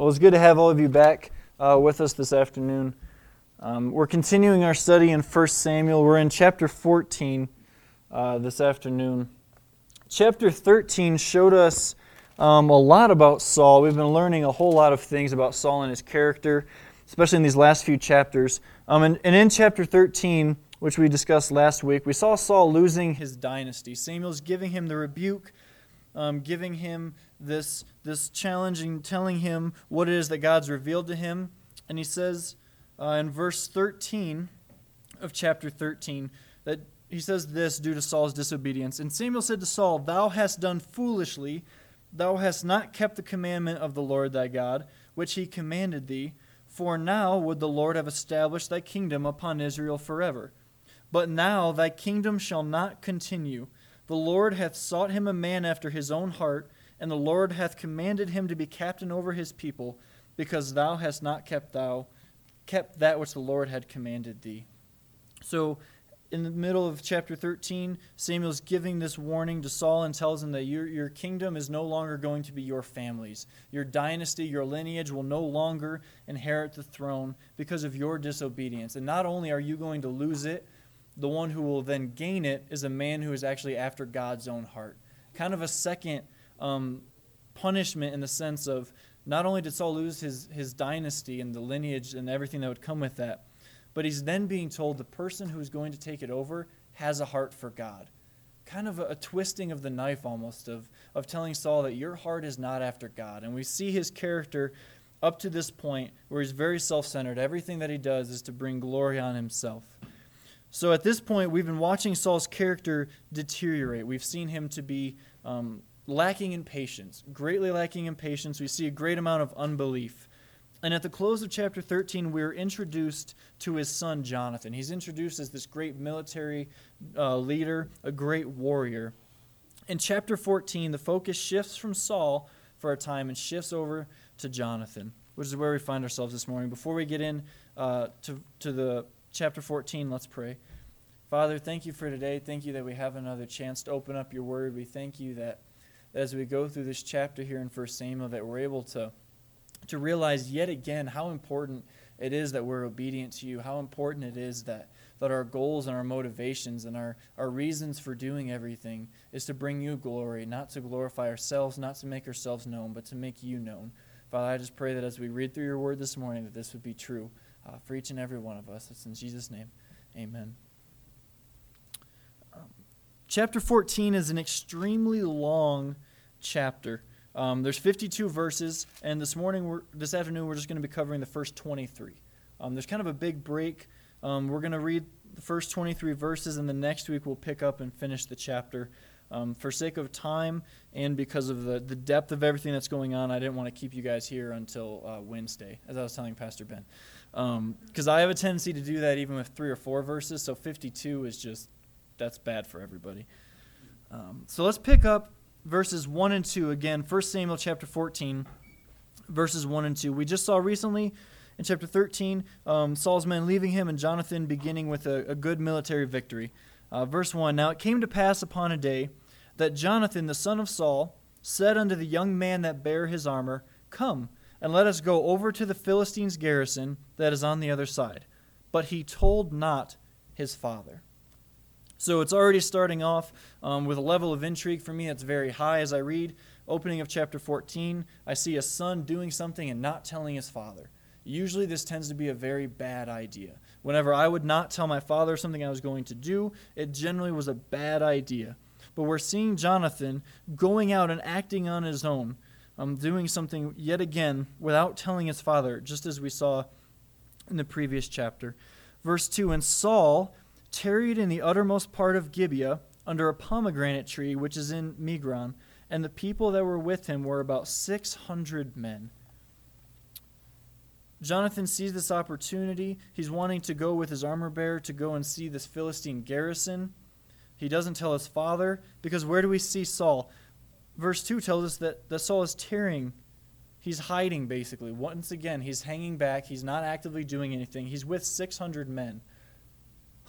Well, it's good to have all of you back uh, with us this afternoon. Um, we're continuing our study in 1 Samuel. We're in chapter 14 uh, this afternoon. Chapter 13 showed us um, a lot about Saul. We've been learning a whole lot of things about Saul and his character, especially in these last few chapters. Um, and, and in chapter 13, which we discussed last week, we saw Saul losing his dynasty. Samuel's giving him the rebuke, um, giving him this, this challenge and telling him what it is that God's revealed to him. And he says uh, in verse 13 of chapter 13 that he says this due to Saul's disobedience. And Samuel said to Saul, Thou hast done foolishly. Thou hast not kept the commandment of the Lord thy God, which he commanded thee. For now would the Lord have established thy kingdom upon Israel forever. But now thy kingdom shall not continue. The Lord hath sought him a man after his own heart, and the Lord hath commanded him to be captain over his people, because thou hast not kept thou kept that which the Lord had commanded thee. So in the middle of chapter 13, Samuel's giving this warning to Saul and tells him that your, your kingdom is no longer going to be your family's. Your dynasty, your lineage will no longer inherit the throne because of your disobedience. And not only are you going to lose it, the one who will then gain it is a man who is actually after God's own heart. Kind of a second um, punishment in the sense of not only did Saul lose his, his dynasty and the lineage and everything that would come with that, but he's then being told the person who's going to take it over has a heart for God. Kind of a, a, twisting of the knife almost of, of telling Saul that your heart is not after God. And we see his character up to this point where he's very self centered. Everything that he does is to bring glory on himself. So at this point, we've been watching Saul's character deteriorate. We've seen him to be um, lacking in patience, greatly lacking in patience. We see a great amount of unbelief. And at the close of chapter 13, we're introduced to his son Jonathan. He's introduced as this great military uh, leader, a great warrior. In chapter 14, the focus shifts from Saul for a time and shifts over to Jonathan, which is where we find ourselves this morning. Before we get in uh, to, to the chapter 14, let's pray. Father, thank you for today. Thank you that we have another chance to open up your word. We thank you that as we go through this chapter here in 1 Samuel, that we're able to to realize yet again how important it is that we're obedient to you, how important it is that, that our goals and our motivations and our, our reasons for doing everything is to bring you glory, not to glorify ourselves, not to make ourselves known, but to make you known. Father, I just pray that as we read through your word this morning, that this would be true uh, for each and every one of us. It's in Jesus' name. Amen. Chapter 14 is an extremely long chapter. Um, there's 52 verses, and this morning, this afternoon, we're just going to be covering the first 23. Um, there's kind of a big break. Um, we're going to read the first 23 verses, and the next week we'll pick up and finish the chapter. Um, for sake of time and because of the, the depth of everything that's going on, I didn't want to keep you guys here until uh, Wednesday, as I was telling Pastor Ben. Because um, I have a tendency to do that even with three or four verses, so 52 is just, that's bad for everybody. Um, so let's pick up verses 1 and 2 again. 1 samuel chapter 14 verses 1 and 2 we just saw recently in chapter 13 um, saul's men leaving him and jonathan beginning with a, a good military victory. Uh, verse 1 now it came to pass upon a day that jonathan the son of saul said unto the young man that bare his armor come and let us go over to the philistines garrison that is on the other side. But he told not his father so it's already starting off um, with a level of intrigue for me that's very high as I read. Opening of chapter 14, I see a son doing something and not telling his father. Usually, this tends to be a very bad idea. Whenever I would not tell my father something I was going to do, it generally was a bad idea. But we're seeing Jonathan going out and acting on his own, um, doing something yet again without telling his father, just as we saw in the previous chapter. Verse 2 And Saul tarried in the uttermost part of Gibeah under a pomegranate tree which is in Migron, and the people that were with him were about 600 men. Jonathan sees this opportunity. He's wanting to go with his armor bearer to go and see this Philistine garrison. He doesn't tell his father because where do we see Saul? Verse 2 tells us that, that Saul is tarrying. He's hiding, basically. Once again, he's hanging back. He's not actively doing anything. He's with 600 men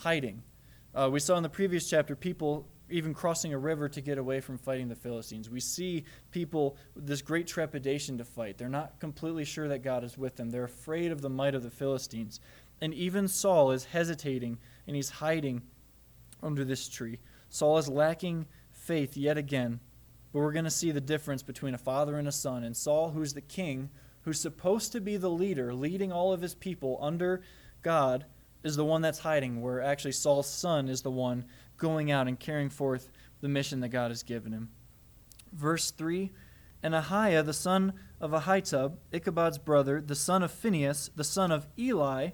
hiding. Uh, we saw in the previous chapter people even crossing a river to get away from fighting the Philistines. We see people this great trepidation to fight. They're not completely sure that God is with them, they're afraid of the might of the Philistines. And even Saul is hesitating and he's hiding under this tree. Saul is lacking faith yet again. But we're going to see the difference between a father and a son. And Saul, who's the king, who's supposed to be the leader, leading all of his people under God, is the one that's hiding, where actually Saul's son is the one going out and carrying forth the mission that God has given him. Verse 3 And Ahiah, the son of Ahitub, Ichabod's brother, the son of Phinehas, the son of Eli,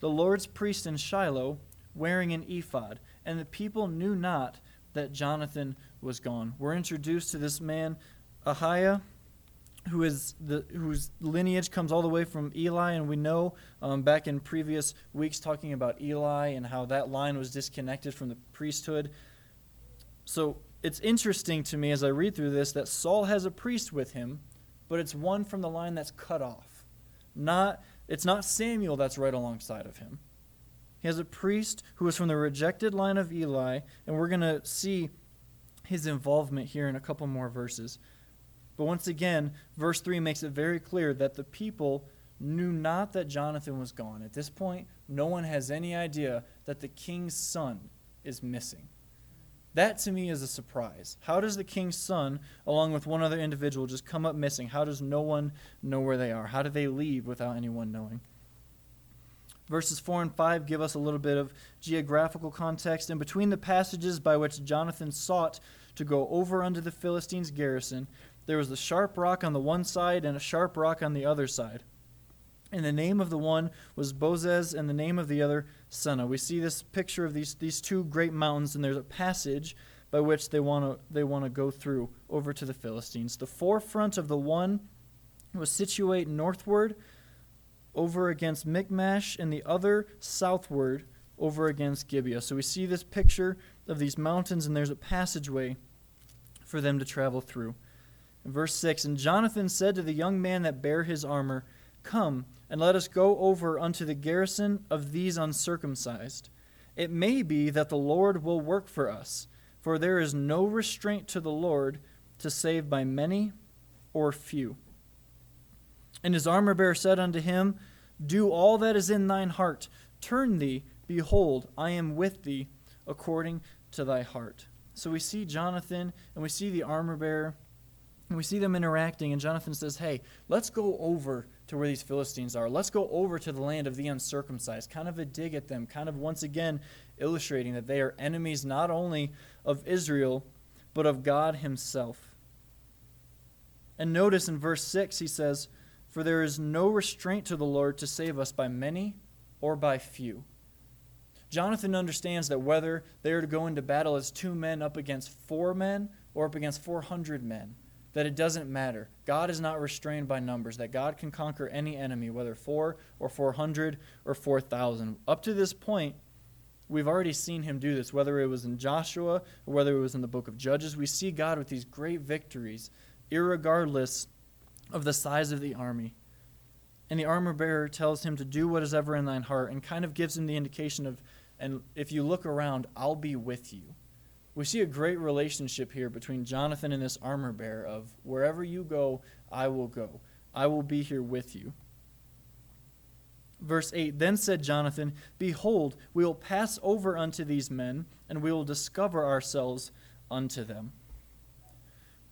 the Lord's priest in Shiloh, wearing an ephod. And the people knew not that Jonathan was gone. We're introduced to this man, Ahiah, who is the whose lineage comes all the way from Eli, and we know um, back in previous weeks talking about Eli and how that line was disconnected from the priesthood. So it's interesting to me as I read through this that Saul has a priest with him, but it's one from the line that's cut off. Not it's not Samuel that's right alongside of him. He has a priest who is from the rejected line of Eli, and we're going to see his involvement here in a couple more verses. But once again, verse 3 makes it very clear that the people knew not that Jonathan was gone. At this point, no one has any idea that the king's son is missing. That to me is a surprise. How does the king's son, along with one other individual, just come up missing? How does no one know where they are? How do they leave without anyone knowing? Verses 4 and 5 give us a little bit of geographical context. And between the passages by which Jonathan sought to go over unto the Philistines' garrison, there was a sharp rock on the one side and a sharp rock on the other side. And the name of the one was Bozez, and the name of the other Seneh. We see this picture of these, these two great mountains, and there's a passage by which they want to they want to go through over to the Philistines. The forefront of the one was situate northward over against Michmash, and the other southward over against Gibeah. So we see this picture of these mountains, and there's a passageway for them to travel through. Verse 6 And Jonathan said to the young man that bare his armor, Come, and let us go over unto the garrison of these uncircumcised. It may be that the Lord will work for us, for there is no restraint to the Lord to save by many or few. And his armor bearer said unto him, Do all that is in thine heart. Turn thee, behold, I am with thee according to thy heart. So we see Jonathan and we see the armor bearer and we see them interacting. And Jonathan says, Hey, let's go over to where these Philistines are. Let's go over to the land of the uncircumcised. Kind of a dig at them, kind of once again illustrating that they are enemies not only of Israel, but of God Himself. And notice in verse 6, he says, for there is no restraint to the Lord to save us by many or by few. Jonathan understands that whether they are to go into battle as two men up against four men or up against 400 men, that it doesn't matter. God is not restrained by numbers, that God can conquer any enemy, whether four or 400 or 4,000. Up to this point, we've already seen him do this, whether it was in Joshua or whether it was in the book of Judges. We see God with these great victories, irregardless of the size of the army. And the armor bearer tells him to do what is ever in thine heart and kind of gives him the indication of, and if you look around, I'll be with you. We see a great relationship here between Jonathan and this armor bearer of wherever you go, I will go. I will be here with you. Verse 8 Then said Jonathan, Behold, we will pass over unto these men, and we will discover ourselves unto them.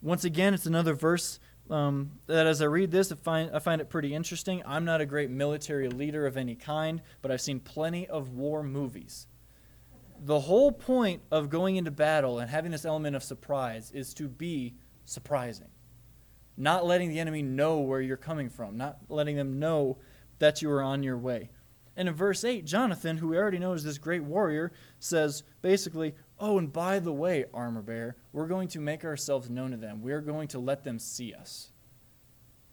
Once again, it's another verse um, that as I read this, I find, I find it pretty interesting. I'm not a great military leader of any kind, but I've seen plenty of war movies. The whole point of going into battle and having this element of surprise is to be surprising. Not letting the enemy know where you're coming from, not letting them know that you are on your way. And in verse 8, Jonathan, who we already know is this great warrior, says basically, Oh, and by the way, armor bearer, we're going to make ourselves known to them. We're going to let them see us.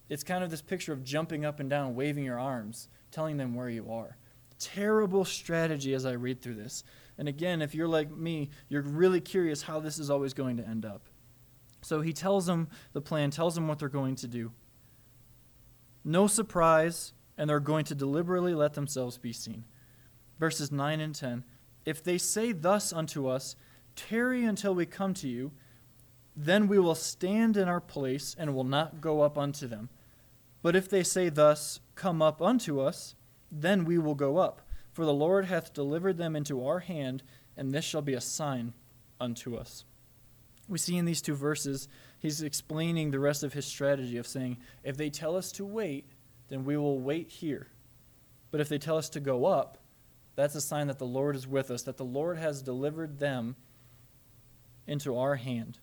It's kind of this picture of jumping up and down, waving your arms, telling them where you are. Terrible strategy as I read through this. And again, if you're like me, you're really curious how this is always going to end up. So he tells them the plan, tells them what they're going to do. No surprise, and they're going to deliberately let themselves be seen. Verses 9 and 10 if they say thus unto us, Tarry until we come to you. Then we will stand in our place and will not go up unto them. But if they say thus, Come up unto us, then we will go up. For the Lord hath delivered them into our hand, and this shall be a sign unto us. We see in these two verses, he's explaining the rest of his strategy of saying, If they tell us to wait, then we will wait here. But if they tell us to go up, that's a sign that the Lord is with us, that the Lord has delivered them into our hand.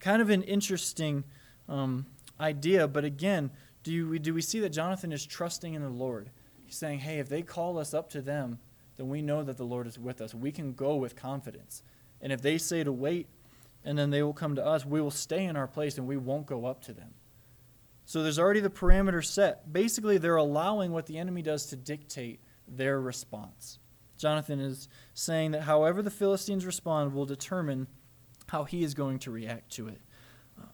Kind of an interesting um, idea, but again, do, you, do we see that Jonathan is trusting in the Lord? He's saying, hey, if they call us up to them, then we know that the Lord is with us. We can go with confidence. And if they say to wait, and then they will come to us, we will stay in our place and we won't go up to them. So there's already the parameter set. Basically, they're allowing what the enemy does to dictate their response. Jonathan is saying that however the Philistines respond will determine how he is going to react to it. Um,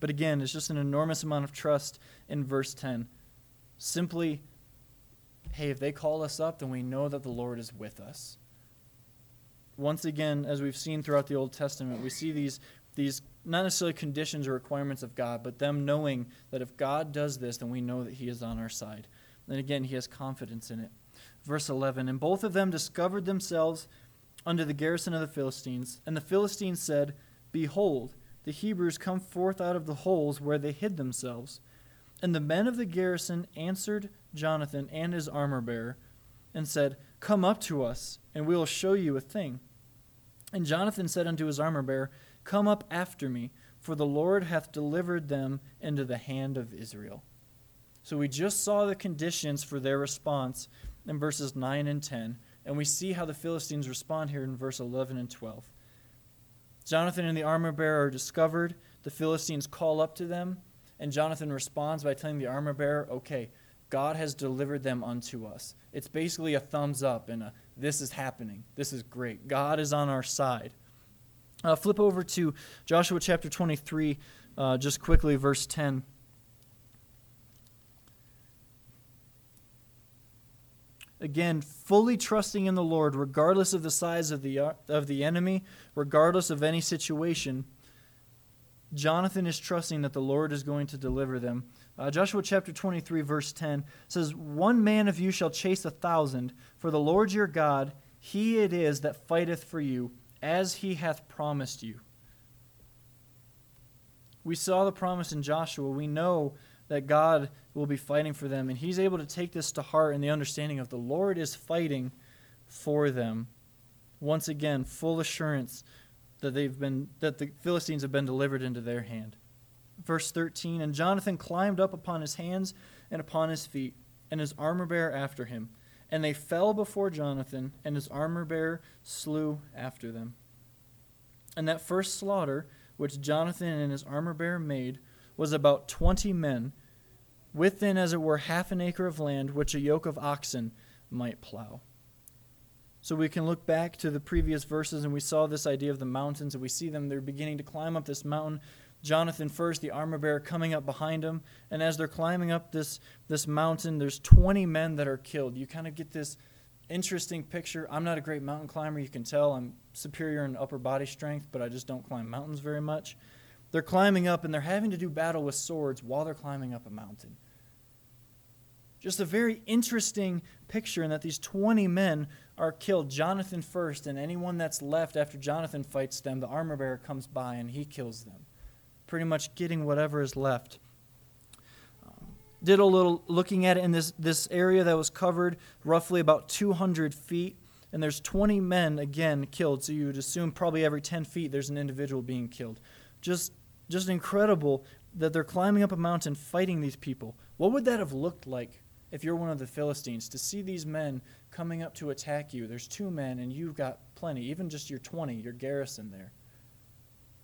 but again, it's just an enormous amount of trust in verse 10. Simply, hey, if they call us up, then we know that the Lord is with us. Once again, as we've seen throughout the Old Testament, we see these, these not necessarily conditions or requirements of God, but them knowing that if God does this, then we know that He is on our side. And again, he has confidence in it. Verse 11 And both of them discovered themselves under the garrison of the Philistines. And the Philistines said, Behold, the Hebrews come forth out of the holes where they hid themselves. And the men of the garrison answered Jonathan and his armor bearer, and said, Come up to us, and we will show you a thing. And Jonathan said unto his armor bearer, Come up after me, for the Lord hath delivered them into the hand of Israel. So we just saw the conditions for their response in verses 9 and 10, and we see how the Philistines respond here in verse 11 and 12. Jonathan and the armor bearer are discovered. The Philistines call up to them, and Jonathan responds by telling the armor bearer, Okay, God has delivered them unto us. It's basically a thumbs up and a this is happening. This is great. God is on our side. Uh, flip over to Joshua chapter 23, uh, just quickly, verse 10. again fully trusting in the lord regardless of the size of the of the enemy regardless of any situation jonathan is trusting that the lord is going to deliver them uh, joshua chapter 23 verse 10 says one man of you shall chase a thousand for the lord your god he it is that fighteth for you as he hath promised you we saw the promise in joshua we know that god will be fighting for them. And he's able to take this to heart in the understanding of the Lord is fighting for them. Once again, full assurance that they've been that the Philistines have been delivered into their hand. Verse 13, and Jonathan climbed up upon his hands and upon his feet, and his armor bearer after him. And they fell before Jonathan, and his armor bearer slew after them. And that first slaughter, which Jonathan and his armor bearer made, was about twenty men within, as it were, half an acre of land which a yoke of oxen might plow. So we can look back to the previous verses and we saw this idea of the mountains and we see them, they're beginning to climb up this mountain. Jonathan first, the armor bearer, coming up behind him. And as they're climbing up this, this mountain, there's 20 men that are killed. You kind of get this interesting picture. I'm not a great mountain climber, you can tell. I'm superior in upper body strength, but I just don't climb mountains very much. They're climbing up and they're having to do battle with swords while they're climbing up a mountain. Just a very interesting picture in that these 20 men are killed. Jonathan first, and anyone that's left after Jonathan fights them, the armor bearer comes by and he kills them. Pretty much getting whatever is left. Did a little looking at it in this, this area that was covered roughly about 200 feet, and there's 20 men again killed. So you would assume probably every 10 feet there's an individual being killed. Just, just incredible that they're climbing up a mountain fighting these people. What would that have looked like if you're one of the Philistines, to see these men coming up to attack you. There's two men, and you've got plenty, even just your 20, your garrison there.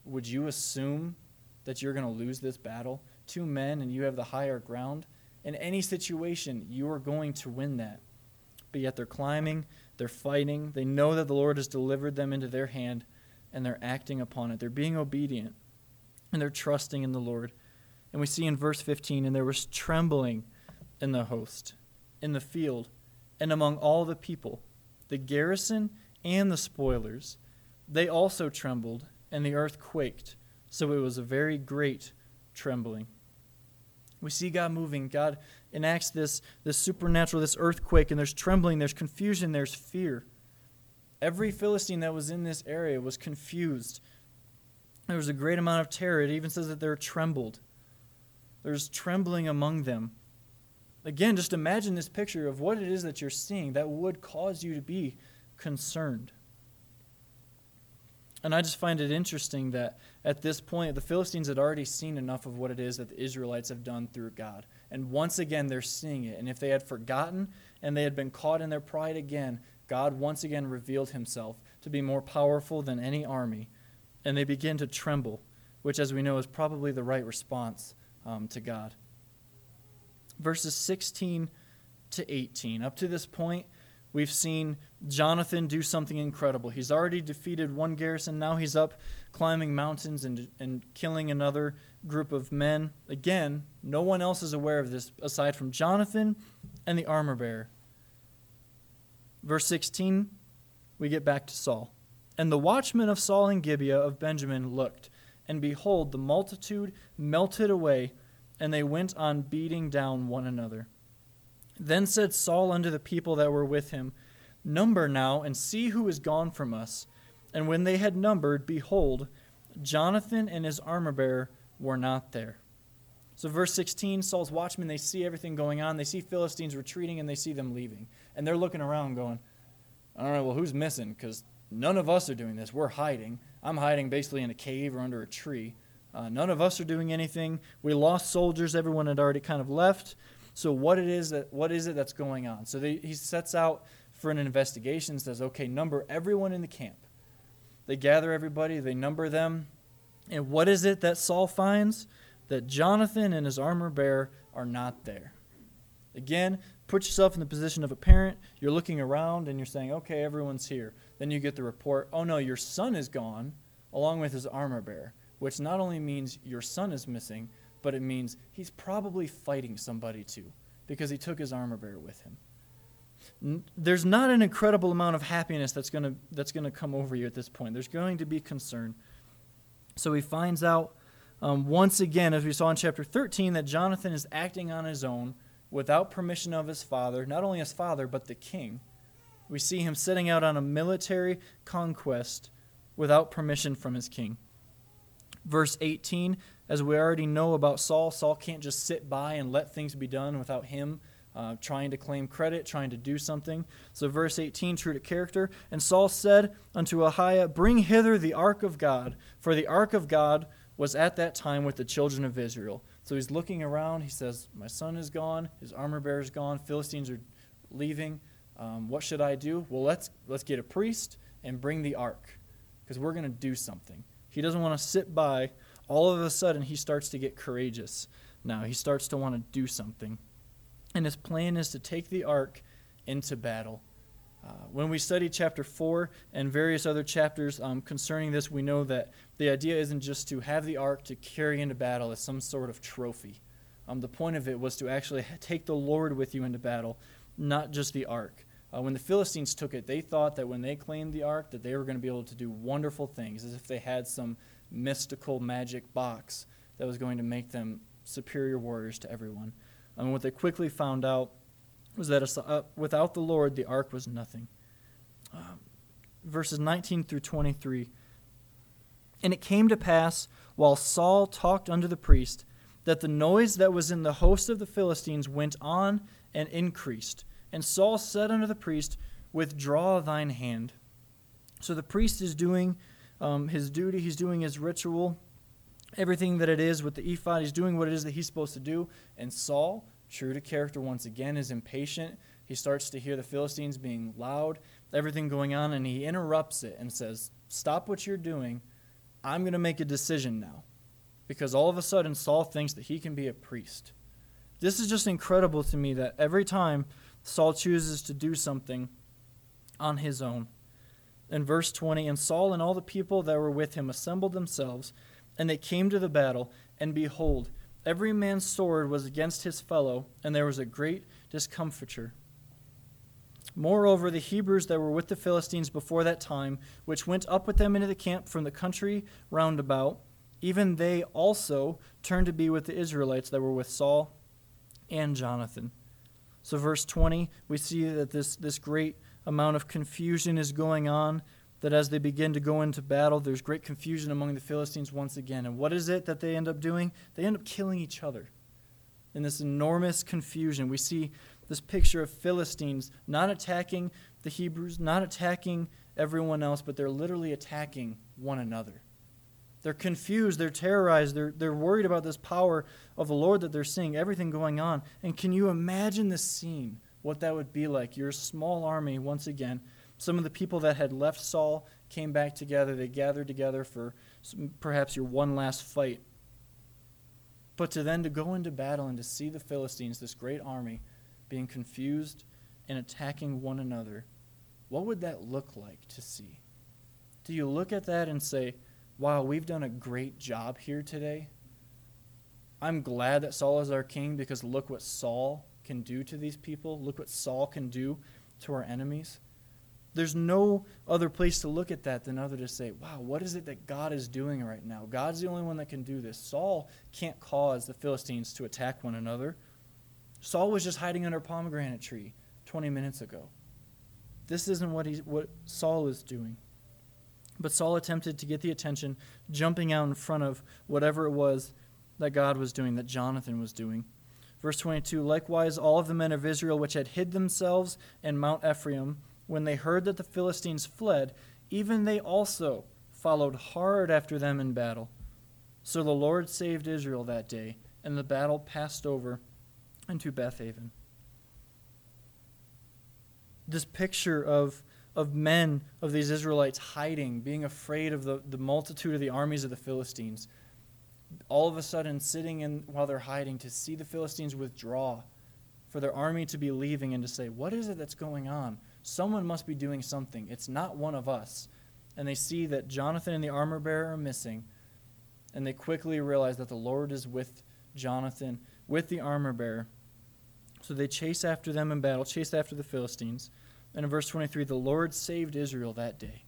Would you assume that you're going to lose this battle? Two men, and you have the higher ground? In any situation, you are going to win that. But yet they're climbing, they're fighting, they know that the Lord has delivered them into their hand, and they're acting upon it. They're being obedient, and they're trusting in the Lord. And we see in verse 15, and there was trembling in the host, in the field, and among all the people, the garrison and the spoilers. they also trembled, and the earth quaked. So it was a very great trembling. We see God moving. God enacts this, this supernatural, this earthquake, and there's trembling, there's confusion, there's fear. Every Philistine that was in this area was confused. There was a great amount of terror. It even says that they're trembled. There's trembling among them. Again, just imagine this picture of what it is that you're seeing that would cause you to be concerned. And I just find it interesting that at this point, the Philistines had already seen enough of what it is that the Israelites have done through God. And once again, they're seeing it. And if they had forgotten and they had been caught in their pride again, God once again revealed himself to be more powerful than any army. And they begin to tremble, which, as we know, is probably the right response um, to God. Verses 16 to 18. Up to this point, We've seen Jonathan do something incredible. He's already defeated one garrison. Now he's up climbing mountains and, and killing another group of men. Again, no one else is aware of this aside from Jonathan and the armor bearer. Verse 16, we get back to Saul. And the watchmen of Saul and Gibeah of Benjamin looked, and behold, the multitude melted away, and they went on beating down one another. Then said Saul unto the people that were with him, Number now, and see who is gone from us. And when they had numbered, behold, Jonathan and his armor bearer were not there. So, verse 16 Saul's watchmen, they see everything going on. They see Philistines retreating and they see them leaving. And they're looking around going, All right, well, who's missing? Because none of us are doing this. We're hiding. I'm hiding basically in a cave or under a tree. Uh, none of us are doing anything. We lost soldiers. Everyone had already kind of left. So what it is that what is it that's going on? So they, he sets out for an investigation. Says, okay, number everyone in the camp. They gather everybody. They number them. And what is it that Saul finds? That Jonathan and his armor bearer are not there. Again, put yourself in the position of a parent. You're looking around and you're saying, okay, everyone's here. Then you get the report, oh no, your son is gone along with his armor bearer, which not only means your son is missing, but it means he's probably fighting somebody too because he took his armor bearer with him. There's not an incredible amount of happiness that's going to that's going to come over you at this point. There's going to be concern. So he finds out um, once again, as we saw in chapter 13, that Jonathan is acting on his own without permission of his father, not only his father, but the king. We see him setting out on a military conquest without permission from his king. Verse 18 as we already know about Saul, Saul can't just sit by and let things be done without him uh, trying to claim credit, trying to do something. So, verse 18, true to character. And Saul said unto Ahiah, Bring hither the ark of God, for the ark of God was at that time with the children of Israel. So he's looking around. He says, My son is gone. His armor bearer is gone. Philistines are leaving. Um, what should I do? Well, let's, let's get a priest and bring the ark because we're going to do something. He doesn't want to sit by all of a sudden he starts to get courageous now. He starts to want to do something. And his plan is to take the ark into battle. Uh, when we study chapter 4 and various other chapters um, concerning this, we know that the idea isn't just to have the ark to carry into battle as some sort of trophy. Um, the point of it was to actually take the Lord with you into battle, not just the ark. Uh, when the Philistines took it, they thought that when they claimed the ark, that they were going to be able to do wonderful things, as if they had some mystical magic box that was going to make them superior warriors to everyone. And what they quickly found out was that uh, without the Lord, the ark was nothing. Um, verses 19 through 23. And it came to pass, while Saul talked unto the priest, that the noise that was in the host of the Philistines went on and increased. And Saul said unto the priest, Withdraw thine hand. So the priest is doing um, his duty, he's doing his ritual, everything that it is with the ephod. He's doing what it is that he's supposed to do. And Saul, true to character once again, is impatient. He starts to hear the Philistines being loud, everything going on, and he interrupts it and says, Stop what you're doing. I'm going to make a decision now. Because all of a sudden, Saul thinks that he can be a priest. This is just incredible to me that every time Saul chooses to do something on his own, in verse 20 And Saul and all the people that were with him assembled themselves, and they came to the battle, and behold, every man's sword was against his fellow, and there was a great discomfiture. Moreover, the Hebrews that were with the Philistines before that time, which went up with them into the camp from the country round about, even they also turned to be with the Israelites that were with Saul and Jonathan. So, verse 20, we see that this, this great amount of confusion is going on, that as they begin to go into battle, there's great confusion among the Philistines once again. And what is it that they end up doing? They end up killing each other. In this enormous confusion, we see this picture of Philistines not attacking the Hebrews, not attacking everyone else, but they're literally attacking one another. They're confused, they're terrorized, they're, they're worried about this power of the Lord that they're seeing, everything going on. And can you imagine this scene, what that would be like? Your small army, once again, some of the people that had left Saul came back together, they gathered together for some, perhaps your one last fight. But to then to go into battle and to see the Philistines, this great army, being confused and attacking one another, what would that look like to see? Do you look at that and say, wow, we've done a great job here today? I'm glad that Saul is our king because look what Saul can do to these people. Look what Saul can do to our enemies. There's no other place to look at that than other to say, wow, what is it that God is doing right now? God's the only one that can do this. Saul can't cause the Philistines to attack one another. Saul was just hiding under a pomegranate tree 20 minutes ago. This isn't what, he, what Saul is doing. But Saul attempted to get the attention, jumping out in front of whatever it was that God was doing, that Jonathan was doing. Verse 22 Likewise, all of the men of Israel which had hid themselves in Mount Ephraim, when they heard that the Philistines fled, even they also followed hard after them in battle. So the Lord saved Israel that day, and the battle passed over and to Bethaven. This picture of, of men of these Israelites hiding, being afraid of the, the multitude of the armies of the Philistines, all of a sudden sitting in while they're hiding to see the Philistines withdraw, for their army to be leaving and to say, What is it that's going on? Someone must be doing something. It's not one of us. And they see that Jonathan and the armor bearer are missing, and they quickly realize that the Lord is with Jonathan, with the armor bearer. So they chase after them in battle, chase after the Philistines. And in verse 23, the Lord saved Israel that day.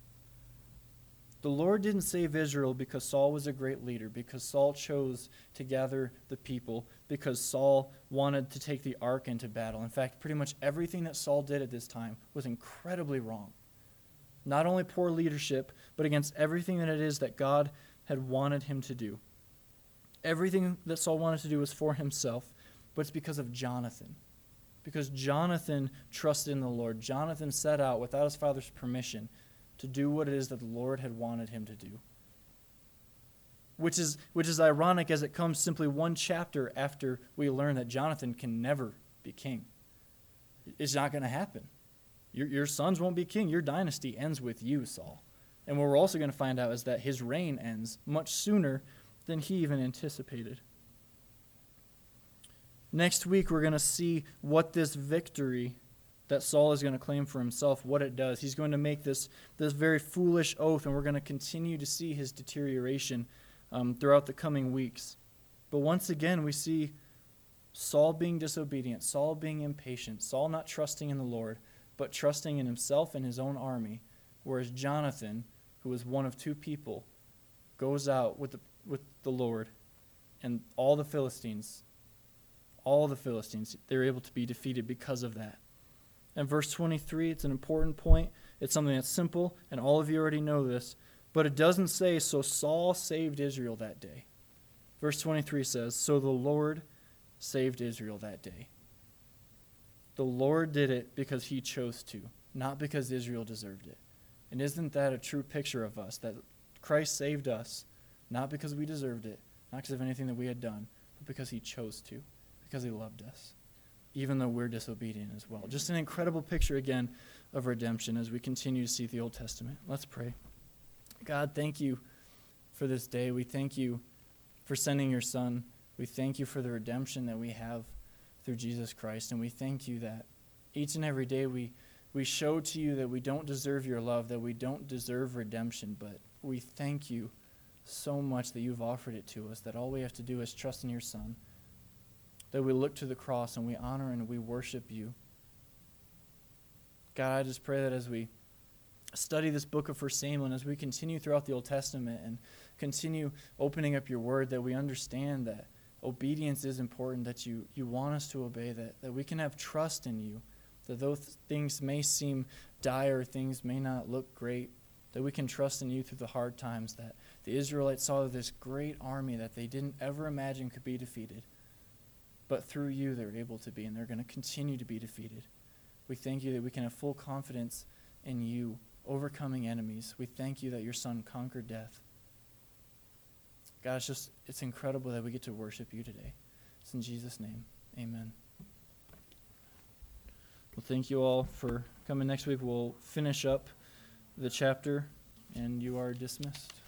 The Lord didn't save Israel because Saul was a great leader, because Saul chose to gather the people, because Saul wanted to take the ark into battle. In fact, pretty much everything that Saul did at this time was incredibly wrong. Not only poor leadership, but against everything that it is that God had wanted him to do. Everything that Saul wanted to do was for himself but it's because of Jonathan. Because Jonathan trusted in the Lord. Jonathan set out without his father's permission to do what it is that the Lord had wanted him to do. Which is, which is ironic as it comes simply one chapter after we learn that Jonathan can never be king. It's not going to happen. Your, your sons won't be king. Your dynasty ends with you, Saul. And what we're also going to find out is that his reign ends much sooner than he even anticipated. Next week, we're going to see what this victory that Saul is going to claim for himself, what it does. He's going to make this, this very foolish oath, and we're going to continue to see his deterioration um, throughout the coming weeks. But once again, we see Saul being disobedient, Saul being impatient, Saul not trusting in the Lord, but trusting in himself and his own army, whereas Jonathan, who was one of two people, goes out with the, with the Lord, and all the Philistines all the Philistines. They were able to be defeated because of that. And verse 23, it's an important point. It's something that's simple, and all of you already know this, but it doesn't say, So Saul saved Israel that day. Verse 23 says, So the Lord saved Israel that day. The Lord did it because he chose to, not because Israel deserved it. And isn't that a true picture of us? That Christ saved us, not because we deserved it, not because of anything that we had done, but because he chose to because he loved us, even though we're disobedient as well. Just an incredible picture, again, of redemption as we continue to see the Old Testament. Let's pray. God, thank you for this day. We thank you for sending your Son. We thank you for the redemption that we have through Jesus Christ. And we thank you that each and every day we, we show to you that we don't deserve your love, that we don't deserve redemption, but we thank you so much that you've offered it to us, that all we have to do is trust in your Son that we look to the cross and we honor and we worship you. God, I just pray that as we study this book of First Samuel and as we continue throughout the Old Testament and continue opening up your word, that we understand that obedience is important, that you, you want us to obey, that, that we can have trust in you, that though things may seem dire, things may not look great, that we can trust in you through the hard times, that the Israelites saw this great army that they didn't ever imagine could be defeated. But through you, they're able to be, and they're going to continue to be defeated. We thank you that we can have full confidence in you overcoming enemies. We thank you that your son conquered death. God, it's just, it's incredible that we get to worship you today. It's in Jesus' name. Amen. Well, thank you all for coming next week. We'll finish up the chapter, and you are dismissed.